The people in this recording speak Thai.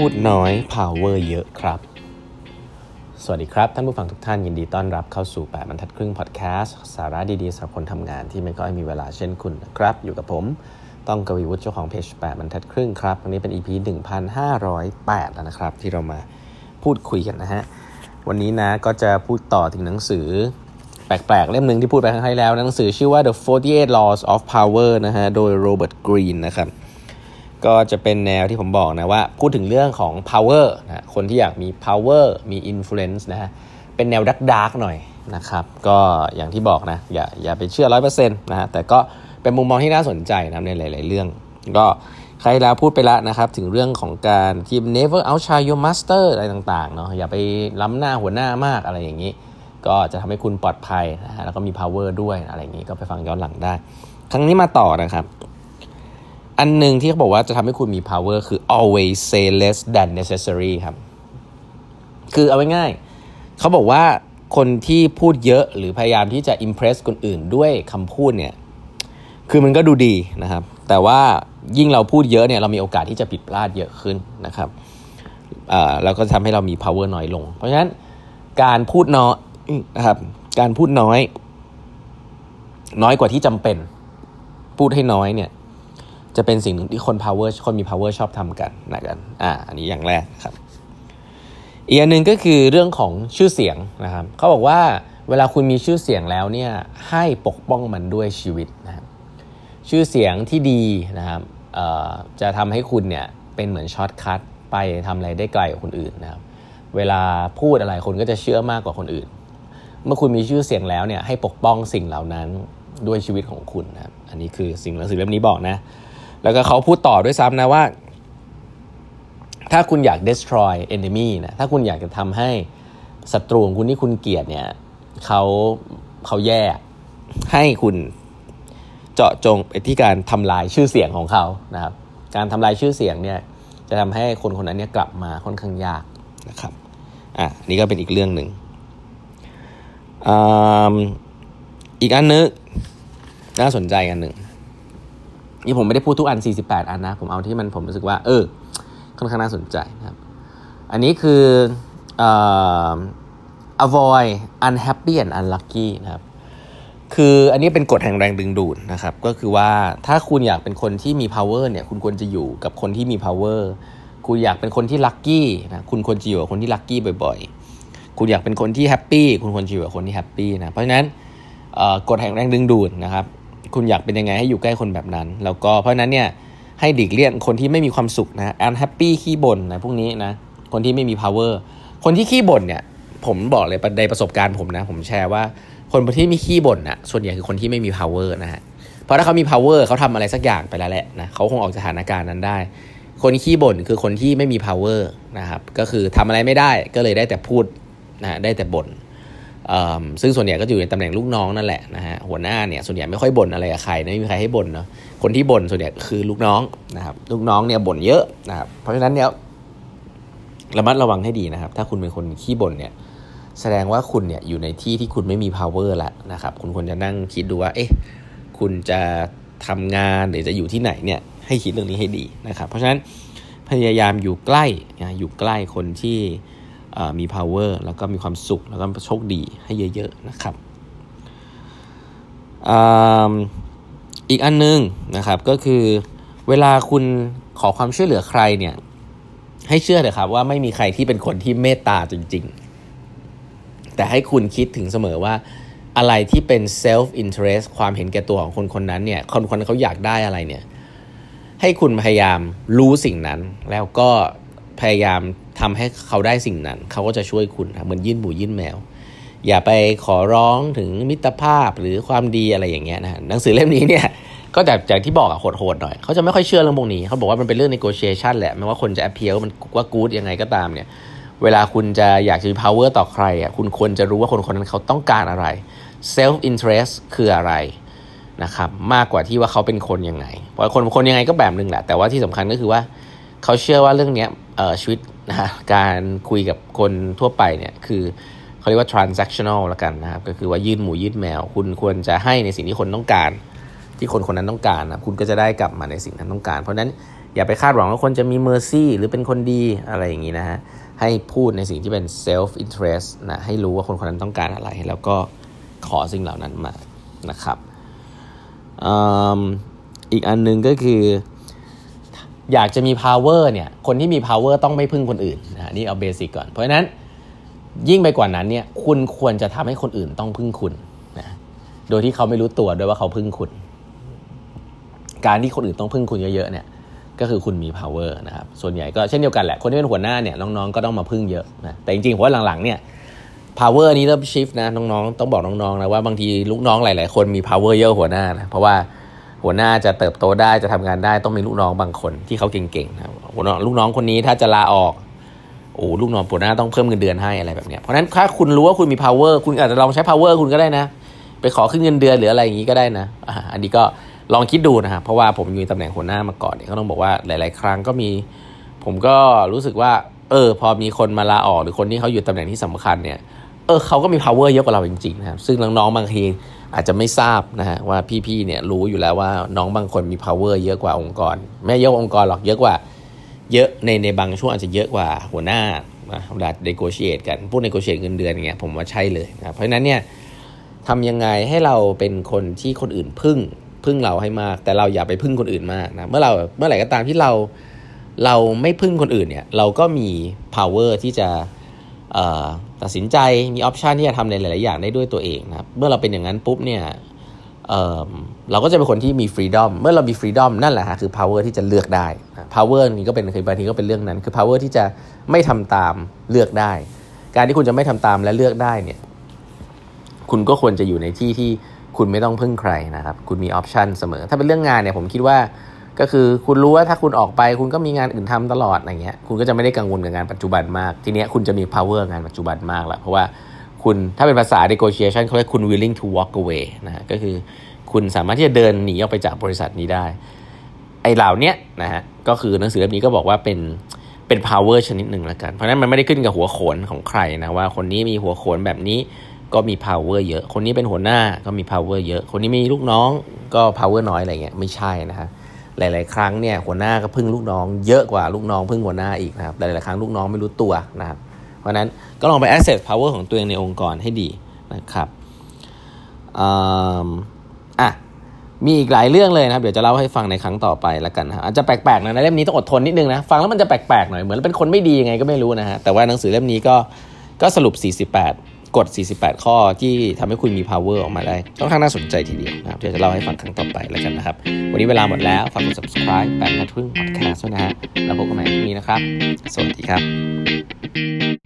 พูดน้อย power เยอะครับ สวัสดีครับ ท่านผู้ฟังทุกท่านยินดีต้อนรับเข้าสู่ 8บรรทัดครึ่งพอดแคสต์สาระดีๆสำหรับคนทำงานที่ไม่ค่อยมีเวลาเช่นคุณนะครับ อยู่กับผม ต้องกวีวุฒิเจ้าของเพจ8บรรทัดครึ่งครับ วันนี้เป็น EP 1508 แล้วนะครับ ที่เรามาพูดคุยกันนะฮะ วันนี้นะก็จะพูดต่อถึงหนังสือแปลกๆ เล่มหนึ่งที่พูดไปครั้งที่แล้ว หนังสือชื่อว่า The 48 Laws of Power นะฮะ โดยโรเบิร์ตกรีนนะครับ ก็จะเป็นแนวที่ผมบอกนะว่าพูดถึงเรื่องของ power นะคนที่อยากมี power มี influence นะฮะเป็นแนวดักดักหน่อยนะครับก็อย่างที่บอกนะอย่าอย่าไปเชื่อร้อยเปอร์เซ็นต์นะฮะแต่ก็เป็นมุมมองที่น่าสนใจนะในหลาย ๆ เรื่อง ก็ใครแล้วพูดไปแล้วนะครับถึงเรื่องของการที่ never outshine your master อะไรต่าง ๆ เนาะอย่าไปล้ำหน้าหัวหน้ามากอะไรอย่างนี้ ก็จะทำให้คุณปลอดภัยนะฮะแล้วก็มี power ด้วยอะไรอย่างนี้ก็ไปฟังย้อนหลังได้ ครั้งนี้มาต่อนะครับ อันหนึ่งที่เขาบอกว่าจะทำให้คุณมี power คือ always say less than necessary ครับ คือเอาง่ายๆเขาบอกว่าคนที่พูดเยอะหรือพยายามที่จะ impress คนอื่นด้วยคำพูดเนี่ย คือมันก็ดูดีนะครับ แต่ว่ายิ่งเราพูดเยอะเนี่ยเรามีโอกาสที่จะผิดพลาดเยอะขึ้นนะครับแล้วก็ทำให้เรามี power น้อยลง เพราะฉะนั้นการพูดน้อยนะครับ การพูดน้อย น้อยกว่าที่จำเป็น พูดให้น้อยเนี่ย จะเป็นสิ่งหนึ่งที่คน power คนมี power ชอบทำกันนะกันอ่าอันนี้อย่างแรกครับอีกอันหนึ่งก็คือเรื่องของชื่อเสียงนะครับเขาบอกว่าเวลาคุณมีชื่อเสียงแล้วเนี่ยให้ปกป้องมันด้วยชีวิตนะครับชื่อเสียงที่ดีนะครับจะทำให้คุณเนี่ยเป็นเหมือน shortcut ไปทำอะไรได้ไกลกว่าคนอื่นนะครับเวลาพูดอะไรคนก็จะเชื่อมากกว่าคนอื่น เมื่อคุณมีชื่อเสียงแล้วเนี่ยให้ปกป้องสิ่งเหล่านั้นด้วยชีวิตของคุณนะครับอันนี้คือสิ่งหนังสือเล่มนี้บอกนะ แล้วก็เขาพูดต่อด้วยซ้ำนะว่า ถ้าคุณอยาก destroy enemy นะถ้าคุณอยากจะทำให้ศัตรูของคุณที่คุณเกลียดเนี่ยเขาเขาแย่ให้คุณเจาะจงไปที่การทำลายชื่อเสียงของเขานะครับ การทำลายชื่อเสียงเนี่ยจะทำให้คนคนนั้นเนี่ยกลับมาค่อนข้างยากนะครับอะนี่ก็เป็นอีกเรื่องหนึ่งอีกอันนึงน่าสนใจอันหนึ่ง นี่ผมไม่ได้พูดทุกอัน 48 อันนะ ผมเอาที่มันผมรู้สึกว่า เออ ค่อนข้างน่าสนใจนะครับ อันนี้คือ uh, avoid unhappy and unlucky นะครับ คืออันนี้เป็นกฎแห่งแรงดึงดูดนะครับ ก็คือว่าถ้าคุณอยากเป็นคนที่มี power เนี่ย คุณควรจะอยู่กับคนที่มี power คุณอยากเป็นคนที่ lucky นะ คุณควรจะอยู่กับคนที่ lucky บ่อย ๆ คุณอยากเป็นคนที่ happy คุณควรจะอยู่กับคนที่ happy นะ เพราะฉะนั้นกฎแห่งแรงดึงดูดนะครับ คุณอยากเป็นยังไงให้อยู่ใกล้คนแบบนั้น แล้วก็เพราะนั้นเนี่ยให้ดีกเลี่ยงคนที่ไม่มีความสุขนะแอนแฮปปี้ขี้บ่นนะพวกนี้นะคนที่ไม่มี power คนที่ขี้บ่นเนี่ยผมบอกเลยในประสบการณ์ผมนะ ผมแชร์ว่าคนที่มีขี้บ่นนะส่วนใหญ่คือคนที่ไม่มี power นะฮะเพราะถ้าเขามี power เขาทำอะไรสักอย่างไปแล้วแหละนะเขาคงออกจากสถานการณ์นั้นได้ คนขี้บ่นคือคนที่ไม่มี power นะครับก็คือทำอะไรไม่ได้ก็เลยได้แต่พูดนะได้แต่บ่น ซึ่งส่วนใหญ่ก็อยู่ในตำแหน่งลูกน้องนั่นแหละนะฮะหัวหน้าเนี่ยส่วนใหญ่ไม่ค่อยบ่นอะไรกับใครไม่มีใครให้บ่นเนาะคนที่บ่นส่วนใหญ่คือลูกน้องนะครับลูกน้องเนี่ยบ่นเยอะนะครับเพราะฉะนั้นเนี่ยระมัดระวังให้ดีนะครับ ถ้าคุณเป็นคนขี้บ่นเนี่ยแสดงว่าคุณเนี่ยอยู่ในที่ที่คุณไม่มี power แล้วนะครับ คุณควรจะนั่งคิดดูว่า เอ๊ะ คุณจะทำงานหรือจะอยู่ที่ไหนเนี่ย ให้คิดเรื่องนี้ให้ดีนะครับ เพราะฉะนั้นพยายามอยู่ใกล้นะอยู่ใกล้คนที่ มี power แล้วก็มีความสุขแล้วก็โชคดีให้เยอะๆนะครับอีกอันนึงนะครับก็คือเวลาคุณขอความช่วยเหลือใครเนี่ยให้เชื่อเลยครับว่าไม่มีใครที่เป็นคนที่เมตตาจริง ๆ แต่ให้คุณคิดถึงเสมอว่าอะไรที่เป็น self interest ความเห็นแก่ตัวของคนคนนั้นเนี่ยคนคนเขาอยากได้อะไรเนี่ยให้คุณพยายามรู้สิ่งนั้นแล้วก็ พยายามทำให้เขาได้สิ่งนั้น เขาก็จะช่วยคุณเหมือนยื่นหมูยื่นแมว อย่าไปขอร้องถึงมิตรภาพหรือความดีอะไรอย่างเงี้ยนะหนังสือเล่มนี้เนี่ยก็แบบจากที่บอกอะโหดๆหน่อย เขาจะไม่ค่อยเชื่อเรื่องพวกนี้ เขาบอกว่ามันเป็นเรื่อง negotiation แหละไม่ว่าคนจะ appeal มันว่ากู๊ดยังไงก็ตามเนี่ย เวลาคุณจะอยากจะมี power ต่อใครอะคุณควรจะรู้ว่าคนคนนั้นเขาต้องการอะไร self interest คืออะไรนะครับ มากกว่าที่ว่าเขาเป็นคนยังไงเพราะคนคนยังไงก็แบบนึงแหละ แต่ว่าที่สำคัญก็คือว่า เขาเชื่อว่าเรื่องเนี้ย ชีวิตนะฮะการคุยกับคนทั่วไปเนี่ยคือเขาเรียกว่า transactional ละกันนะครับก็คือว่ายื่นหมูยื่นแมว คุณควรจะให้ในสิ่งที่คนต้องการ ที่คนคนนั้นต้องการนะคุณก็จะได้กลับมาในสิ่งนั้นต้องการ เพราะนั้นอย่าไปคาดหวังว่าคนจะมีเมอร์ซี่หรือเป็นคนดีอะไรอย่างนี้นะฮะให้พูดในสิ่งที่เป็น self interest นะให้รู้ว่าคนคนนั้นต้องการอะไร แล้วก็ขอสิ่งเหล่านั้นมานะครับอีกอันนึงก็คือ อยากจะมี power เนี่ย คนที่มี power ต้องไม่พึ่งคนอื่นนะนี่เอาเบสิกก่อน เพราะฉะนั้นยิ่งไปกว่านั้นเนี่ยคุณควรจะทำให้คนอื่นต้องพึ่งคุณนะโดยที่เขาไม่รู้ตัวด้วยว่าเขาพึ่งคุณ การที่คนอื่นต้องพึ่งคุณเยอะๆเนี่ยก็คือคุณมี power นะครับ ส่วนใหญ่ก็เช่นเดียวกันแหละ คนที่เป็นหัวหน้าเนี่ยน้องๆก็ต้องมาพึ่งเยอะนะ แต่จริงๆผมว่าหลังๆเนี่ย power นี้เริ่ม shift นะน้องๆต้องบอกน้องๆนะว่าบางทีลูกน้องหลายๆคนมี power เยอะหัวหน้านะเพราะว่า หัวหน้าจะเติบโตได้จะทำงานได้ต้องมีลูกน้องบางคนที่เขาเก่งๆนะหัวน้องลูกน้องคนนี้ถ้าจะลาออกโอ้ลูกน้องหัวหน้าต้องเพิ่มเงินเดือนให้อะไรแบบเนี้ยเพราะฉะนั้นถ้าคุณรู้ว่าคุณมี power คุณอาจจะลองใช้ power คุณก็ได้นะ ไปขอขึ้นเงินเดือนหรืออะไรอย่างนี้ก็ได้นะอันนี้ก็ลองคิดดูนะครับเพราะว่าผมอยู่ในตำแหน่งหัวหน้ามาก่อนเนี่ยก็ต้องบอกว่าหลาย ๆ ครั้งก็มี ผมก็รู้สึกว่า เออ พอมีคนมาลาออกหรือคนที่เขาอยู่ตำแหน่งที่สำคัญเนี่ยเออเขาก็มี power เยอะกว่าเราจริงๆนะครับซึ่งน้องๆบางที อาจจะไม่ทราบนะฮะว่าพี่ๆเนี่ยรู้อยู่แล้วว่าน้องบางคนมี power เยอะกว่าองค์กร ไม่เยอะองค์กรหรอกเยอะกว่า เยอะในในบางช่วงอาจจะเยอะกว่าหัวหน้าเวลา negotiate กันพูด negotiate เงินเดือนอย่างเงี้ยผมว่าใช่เลยนะเพราะฉะนั้นเนี่ยทำยังไงให้เราเป็นคนที่คนอื่นพึ่งพึ่งเราให้มาก แต่เราอย่าไปพึ่งคนอื่นมากนะเมื่อเราเมื่อไหร่ก็ตามที่เราเราไม่พึ่งคนอื่นเนี่ย เราก็มี power ที่จะ ตัดสินใจมี option ที่จะทำในหลาย ๆ อย่างได้ด้วยตัวเองนะครับเมื่อเราเป็นอย่างนั้นปุ๊บเนี่ยเราก็จะเป็นคนที่มี freedom เมื่อเรามี freedom นั่นแหละฮะคือ power ที่จะเลือกได้ power นี้ก็เป็นคือบางทีก็เป็นเรื่องนั้น คือ power ที่จะไม่ทำตามเลือกได้ การที่คุณจะไม่ทำตามและเลือกได้เนี่ยคุณก็ควรจะอยู่ในที่ที่คุณไม่ต้องพึ่งใครนะครับ คุณมี option เสมอ ถ้าเป็นเรื่องงานเนี่ยผมคิดว่า ก็คือคุณรู้ว่าถ้าคุณออกไป คุณก็มีงานอื่นทำตลอดอะไรเงี้ยคุณก็จะไม่ได้กังวลกับงานปัจจุบันมาก ทีเนี้ยคุณจะมี power งานปัจจุบันมากแหละเพราะว่าคุณถ้าเป็นภาษา negotiation เขาเรียกคุณ willing to walk away นะฮะก็คือคุณสามารถที่จะเดินหนีออกไปจากบริษัทนี้ได้ ไอ้เหล่านี้นะฮะก็คือหนังสือเล่มนี้ก็บอกว่าเป็นเป็น power ชนิดหนึ่งแล้วกัน เพราะนั้นมันไม่ได้ขึ้นกับหัวโขนของใครนะว่าคนนี้มีหัวโขนแบบนี้ก็มี power เยอะ คนนี้เป็นหัวหน้าก็มี power เยอะ คนนี้มีลูกน้องก็ power น้อยอะไรเงี้ยไม่ใช่นะฮะ หลาย ๆ ครั้งเนี่ยหัวหน้าก็พึ่งลูกน้องเยอะกว่าลูกน้องพึ่งหัวหน้าอีกนะครับหลาย ๆ ครั้งลูกน้องไม่รู้ตัวนะครับ เพราะนั้นก็ลองไป access power ของตัวเองในองค์กรให้ดีนะครับอะมีอีกหลายเรื่องเลยนะครับ เดี๋ยวจะเล่าให้ฟังในครั้งต่อไปแล้วกันนะอาจจะแปลกๆนะในเล่มนี้ต้องอดทนนิดนึงนะฟังแล้วมันจะแปลกๆหน่อยเหมือนเป็นคนไม่ดียังไงก็ไม่รู้นะฮะแต่ว่าหนังสือเล่มนี้ก็ก็สรุป 48 กฎ 48 ข้อที่ทำให้คุณมี power ออกมาได้ค่อนข้างน่าสนใจทีเดียวนะครับเดี๋ยวจะเล่าให้ฟังครั้งต่อไปแล้วกันนะครับ วันนี้เวลาหมดแล้วฝากกด subscribe แปดนาทึ่ง podcast ด้วยนะฮะแล้วพบกันใหม่พรุ่งนี้นะครับ สวัสดีครับ